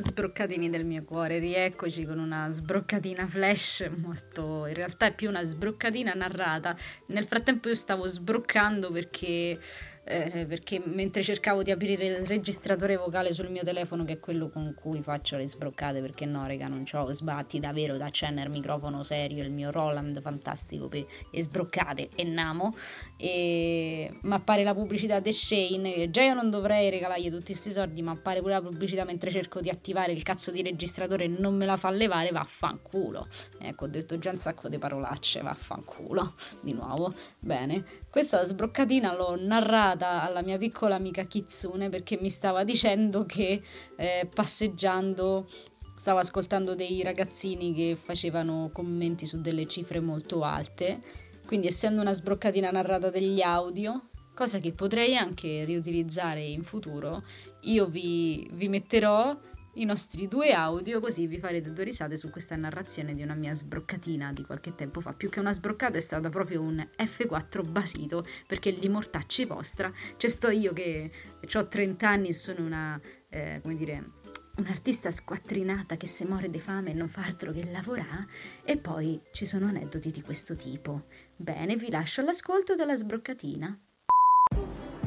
Sbroccatini del mio cuore, rieccoci con una sbroccatina flash molto, in realtà è più una sbroccatina narrata. Nel frattempo io stavo sbroccando perché eh, perché mentre cercavo di aprire il registratore vocale sul mio telefono, che è quello con cui faccio le sbroccate, perché no, raga, non ho sbatti davvero da accendere il microfono serio, il mio Roland fantastico per le sbroccate e namo, e mi appare la pubblicità di Shane, che già io non dovrei regalargli tutti questi soldi, ma appare pure la pubblicità mentre cerco di attivare il cazzo di registratore e non me la fa levare, vaffanculo. Ecco, ho detto già un sacco di parolacce, vaffanculo, di nuovo. Bene, questa sbroccatina l'ho narrata dedicata alla mia piccola amica Kitsune perché mi stava dicendo che eh, passeggiando stava ascoltando dei ragazzini che facevano commenti su delle cifre molto alte, quindi essendo una sbroccatina narrata degli audio, cosa che potrei anche riutilizzare in futuro, io vi, vi metterò i nostri due audio così vi farete due risate su questa narrazione di una mia sbroccatina di qualche tempo fa. Più che una sbroccata è stata proprio un F4 basito perché gli mortacci vostra. C'è sto io che ho 30 anni e sono una, eh, come dire, un'artista squattrinata che se muore di fame non fa altro che lavorare e poi ci sono aneddoti di questo tipo. Bene, vi lascio all'ascolto della sbroccatina.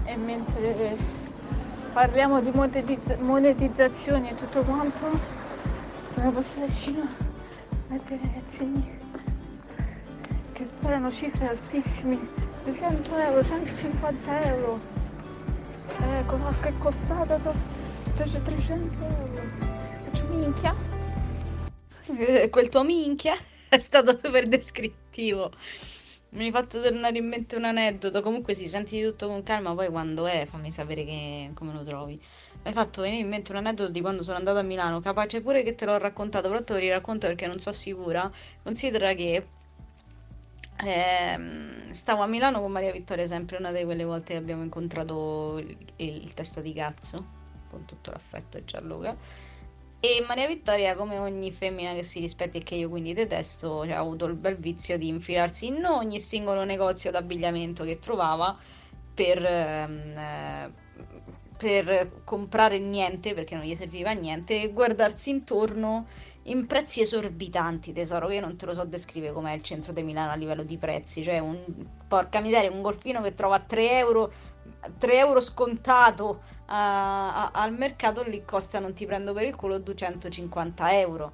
E mentre parliamo di monetizz- monetizzazioni e tutto quanto, sono passata vicino a dei ragazzini che sparano cifre altissime, 200 euro, 150 euro. Ecco, la che è costata 300 euro. Faccio minchia. Eh, quel tuo minchia è stato super descrittivo. Mi hai fatto tornare in mente un aneddoto. Comunque sì, senti tutto con calma, poi quando è fammi sapere che, come lo trovi. Mi hai fatto venire in mente un aneddoto di quando sono andata a Milano, capace pure che te l'ho raccontato, però te lo riracconto perché non sono sicura. Considera che ehm, stavo a Milano con Maria Vittoria, sempre una di quelle volte che abbiamo incontrato il, il testa di cazzo, con tutto l'affetto e Gianluca. E Maria Vittoria, come ogni femmina che si rispetti e che io quindi detesto, cioè, ha avuto il bel vizio di infilarsi in ogni singolo negozio d'abbigliamento che trovava per, ehm, eh, per comprare niente, perché non gli serviva niente, e guardarsi intorno in prezzi esorbitanti, tesoro, che io non te lo so descrivere com'è il centro di Milano a livello di prezzi, cioè un, porca miseria, un golfino che trova 3 euro, 3 euro scontato a, a, al mercato lì costa, non ti prendo per il culo, 250 euro.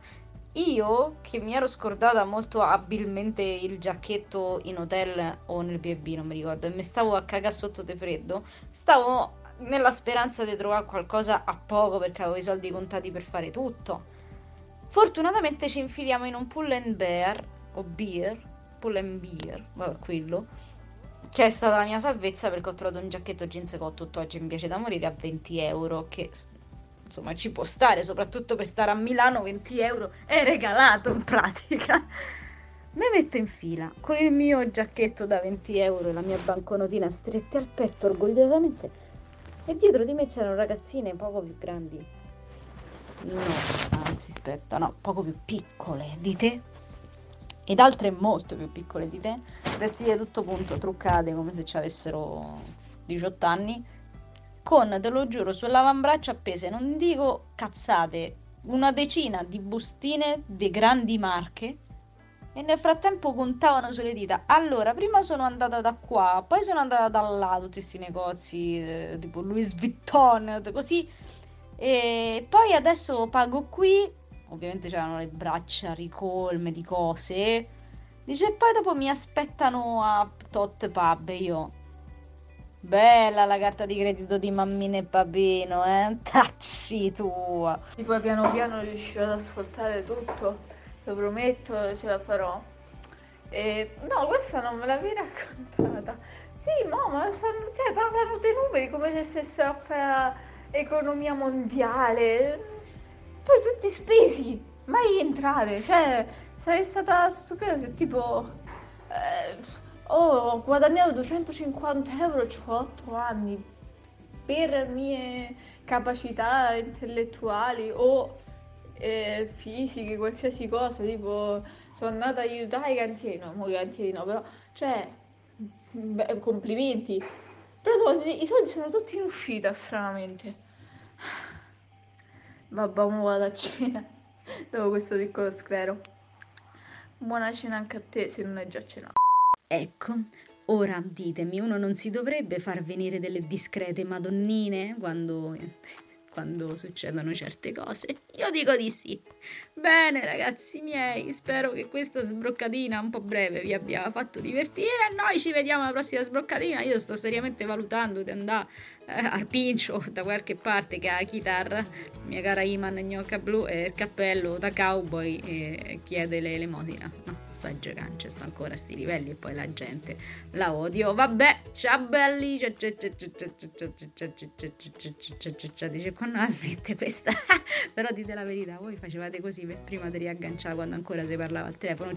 Io, che mi ero scordata molto abilmente il giacchetto in hotel o nel B&B, non mi ricordo, e mi stavo a cagare sotto di freddo, stavo nella speranza di trovare qualcosa a poco perché avevo i soldi contati per fare tutto. Fortunatamente ci infiliamo in un pull and bear, o beer, pull and beer, vabbè quello, che è stata la mia salvezza perché ho trovato un giacchetto jeans che ho tutt'oggi mi piace da morire a 20 euro che insomma ci può stare soprattutto per stare a Milano 20 euro è regalato in pratica. Mi metto in fila con il mio giacchetto da 20 euro e la mia banconotina strette al petto orgogliosamente e dietro di me c'erano ragazzine poco più grandi. No anzi aspetta no poco più piccole di te ed altre molto più piccole di te, vestite tutto punto, truccate come se ci avessero 18 anni, con, te lo giuro, sull'avambraccio appese, non dico cazzate, una decina di bustine di grandi marche e nel frattempo contavano sulle dita. Allora, prima sono andata da qua, poi sono andata da là, tutti questi negozi eh, tipo Louis Vuitton, così. E poi adesso pago qui ovviamente c'erano le braccia ricolme di cose. Dice, e poi dopo mi aspettano a Tot Pub e io... Bella la carta di credito di mammina e papino, eh? Tacci tua! E poi piano piano riuscirò ad ascoltare tutto, lo prometto, ce la farò. E... No, questa non me l'avevi raccontata. Sì, no, ma stanno, cioè, parlano dei numeri come se stessero a fare economia mondiale poi tutti spesi, mai entrate, cioè sarei stata stupida se tipo eh, ho guadagnato 250 euro, ho 8 anni per mie capacità intellettuali o eh, fisiche, qualsiasi cosa, tipo sono andata a aiutare i cantieri, no, i cantieri no, però, cioè, beh, complimenti. Però i soldi sono tutti in uscita, stranamente. Vabbè, ora vado a cena dopo questo piccolo sclero. Buona cena anche a te se non hai già cenato. Ecco, ora ditemi, uno non si dovrebbe far venire delle discrete madonnine quando quando succedono certe cose? Io dico di sì. Bene, ragazzi miei, spero che questa sbroccatina un po' breve vi abbia fatto divertire. Noi ci vediamo alla prossima sbroccatina. Io sto seriamente valutando di andare eh, al pincio da qualche parte che ha la chitarra, mia cara Iman gnocca blu e il cappello da cowboy e chiede l'elemosina. No sta giocando, sta ancora a sti livelli e poi la gente la odio. Vabbè, ciao belli. Dice quando la smette questa. Però dite la verità, voi facevate così prima di riagganciare quando ancora si parlava al telefono.